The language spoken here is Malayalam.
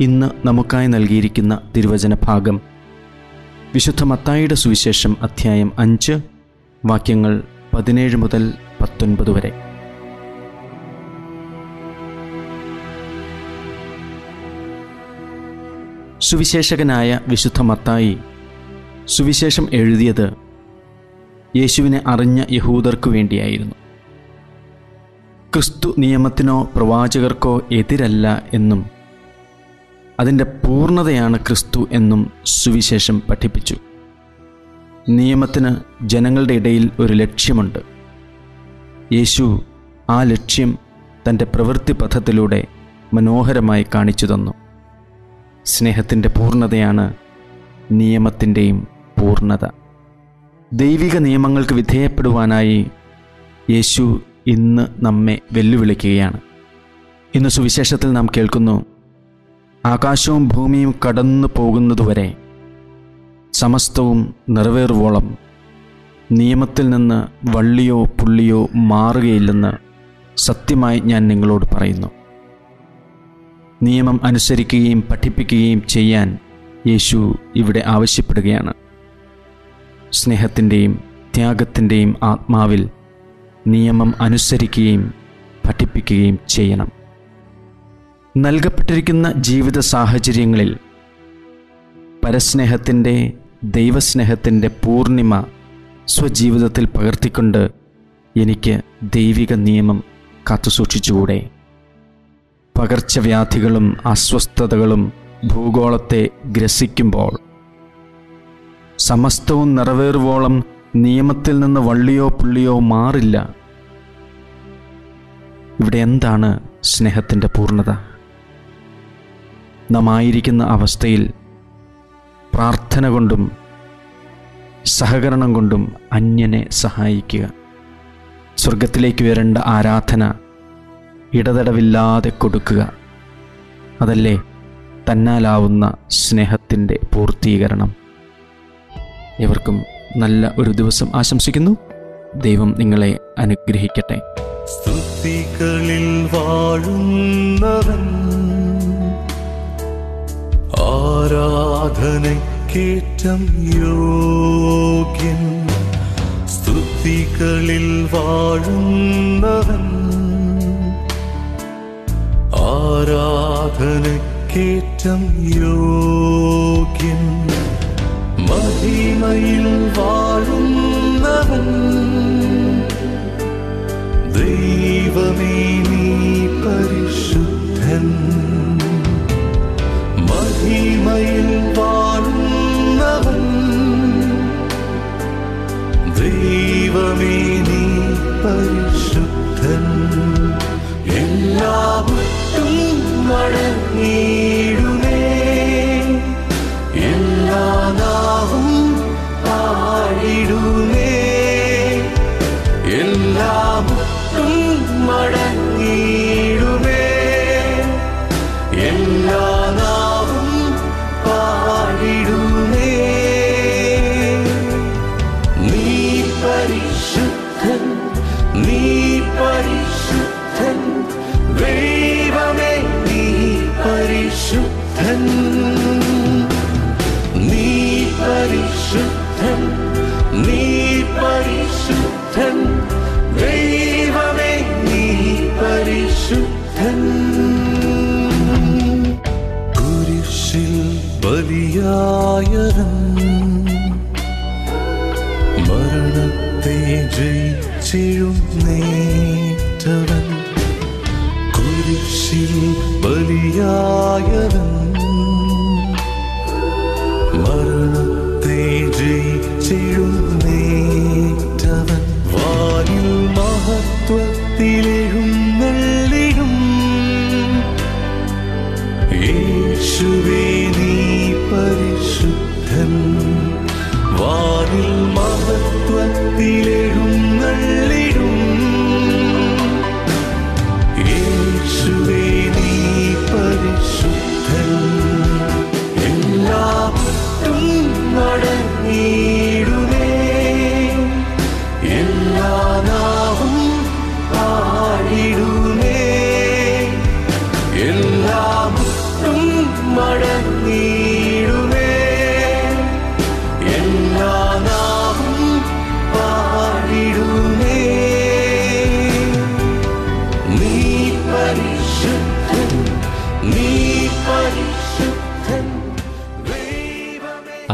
ഇന്ന് നമുക്കായി നൽകിയിരിക്കുന്ന തിരുവചന ഭാഗം വിശുദ്ധ മത്തായിയുടെ സുവിശേഷം അധ്യായം അഞ്ച് വാക്യങ്ങൾ പതിനേഴ് മുതൽ പത്തൊൻപത് വരെ. സുവിശേഷകനായ വിശുദ്ധ മത്തായി സുവിശേഷം എഴുതിയത് യേശുവിനെ അറിഞ്ഞ യഹൂദർക്കു വേണ്ടിയായിരുന്നു. ക്രിസ്തു നിയമത്തിനോ പ്രവാചകർക്കോ എതിരല്ല എന്നും അതിന്റെ പൂർണതയാണ് ക്രിസ്തു എന്നും സുവിശേഷം പഠിപ്പിച്ചു. നിയമത്തിന് ജനങ്ങളുടെ ഇടയിൽ ഒരു ലക്ഷ്യമുണ്ട്. യേശു ആ ലക്ഷ്യം തന്റെ പ്രവൃത്തി പഥത്തിലൂടെ മനോഹരമായി കാണിച്ചു തന്നു. സ്നേഹത്തിന്റെ പൂർണതയാണ് നിയമത്തിന്റെയും പൂർണത. ദൈവിക നിയമങ്ങൾക്ക് വിധേയപ്പെടുവാനായി യേശു ഇന്ന് നമ്മെ വെല്ലുവിളിക്കുകയാണ്. ഇന്ന് സുവിശേഷത്തിൽ നാം കേൾക്കുന്നു ആകാശവും ഭൂമിയും കടന്നു പോകുന്നതുവരെ സമസ്തവും നിറവേറുവോളം നിയമത്തിൽ നിന്ന് വള്ളിയോ പുള്ളിയോ മാറുകയില്ലെന്ന് സത്യമായി ഞാൻ നിങ്ങളോട് പറയുന്നു. നിയമം അനുസരിക്കുകയും പഠിപ്പിക്കുകയും ചെയ്യാൻ യേശു ഇവിടെ ആവശ്യപ്പെടുകയാണ്. സ്നേഹത്തിന്റെയും ത്യാഗത്തിന്റെയും ആത്മാവിൽ നിയമം അനുസരിക്കുകയും പഠിപ്പിക്കുകയും ചെയ്യണം. നൽകപ്പെട്ടിരിക്കുന്ന ജീവിത സാഹചര്യങ്ങളിൽ പരസ്നേഹത്തിന്റെ ദൈവസ്നേഹത്തിന്റെ പൂർണിമ സ്വജീവിതത്തിൽ പകർത്തിക്കൊണ്ട് എനിക്ക് ദൈവിക നിയമം കാത്തുസൂക്ഷിച്ചുകൂടെ? പകർച്ചവ്യാധികളും അസ്വസ്ഥതകളും ഭൂഗോളത്തെ ഗ്രസിക്കുമ്പോൾ സമസ്തവും നിറവേറുവോളം നിയമത്തിൽ നിന്ന് വള്ളിയോ പുള്ളിയോ മാറില്ല. ഇവിടെ എന്താണ് സ്നേഹത്തിന്റെ പൂർണത നാം അവസ്ഥയിൽ പ്രാർത്ഥന കൊണ്ടും സഹകരണം കൊണ്ടും അന്യനെ സഹായിക്കുക. സ്വർഗത്തിലേക്ക് വരേണ്ട ആരാധന ഇടതടവില്ലാതെ കൊടുക്കുക. അതല്ലേ തന്നാലാവുന്ന സ്നേഹത്തിന്റെ പൂർത്തീകരണം. ഇവർക്കും നല്ല ഒരു ദിവസം ആശംസിക്കുന്നു. ദൈവം നിങ്ങളെ അനുഗ്രഹിക്കട്ടെ. സ്തുതികളിൽ വാഴുന്നവൻ ആരാധനക്കേറ്റം യോഗ്യൻ. സ്തുതികളിൽ വാഴുന്നവൻ. ആരാധനക്കേറ്റം യോഗ്യൻ. മഹിമയിൽ വാഴുന്നവൻ. ദൈവമേ നീ പരിശുദ്ധൻ. മഹിമയിൽ ദൈവമേ നീ പരിശുദ്ധൻ. എല്ലാവട്ടും മടങ്ങിയിടുമേ പരിശുദ്ധൻ നീ പരിശുദ്ധൻ. നീ പരിശുദ്ധൻ. ദൈവമേ നീ പരിശുദ്ധൻ. മഹത്വത്തിലെഴുന്നള്ളിടും